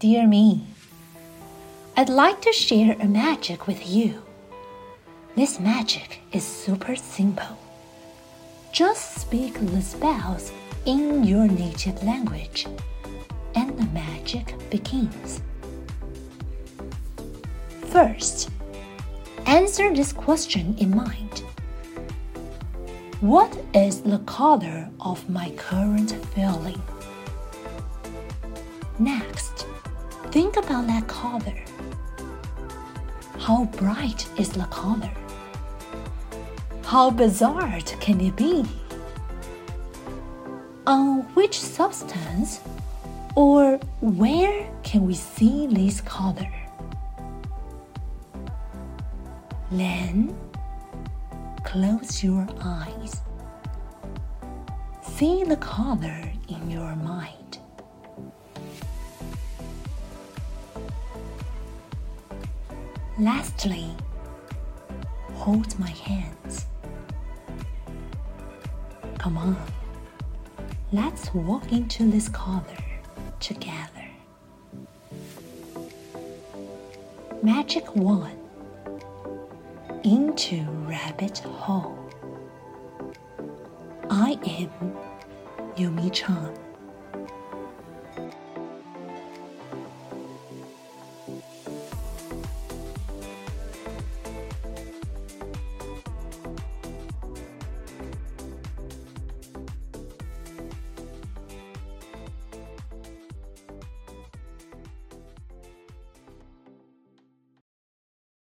Dear me, I'd like to share a magic with you. This magic is super simple. Just speak the spells in your native language, and the magic begins. First, answer this question in mind What is the color of my current feeling? Next, think about that color. How bright is the color? How bizarre can it be? On which substance or where can we see this color? Then close your eyes. See the color in your mind. Lastly, hold my hands. Come on, let's walk into this color together. Magic Wand into Rabbit Hole. I am Umy Chang.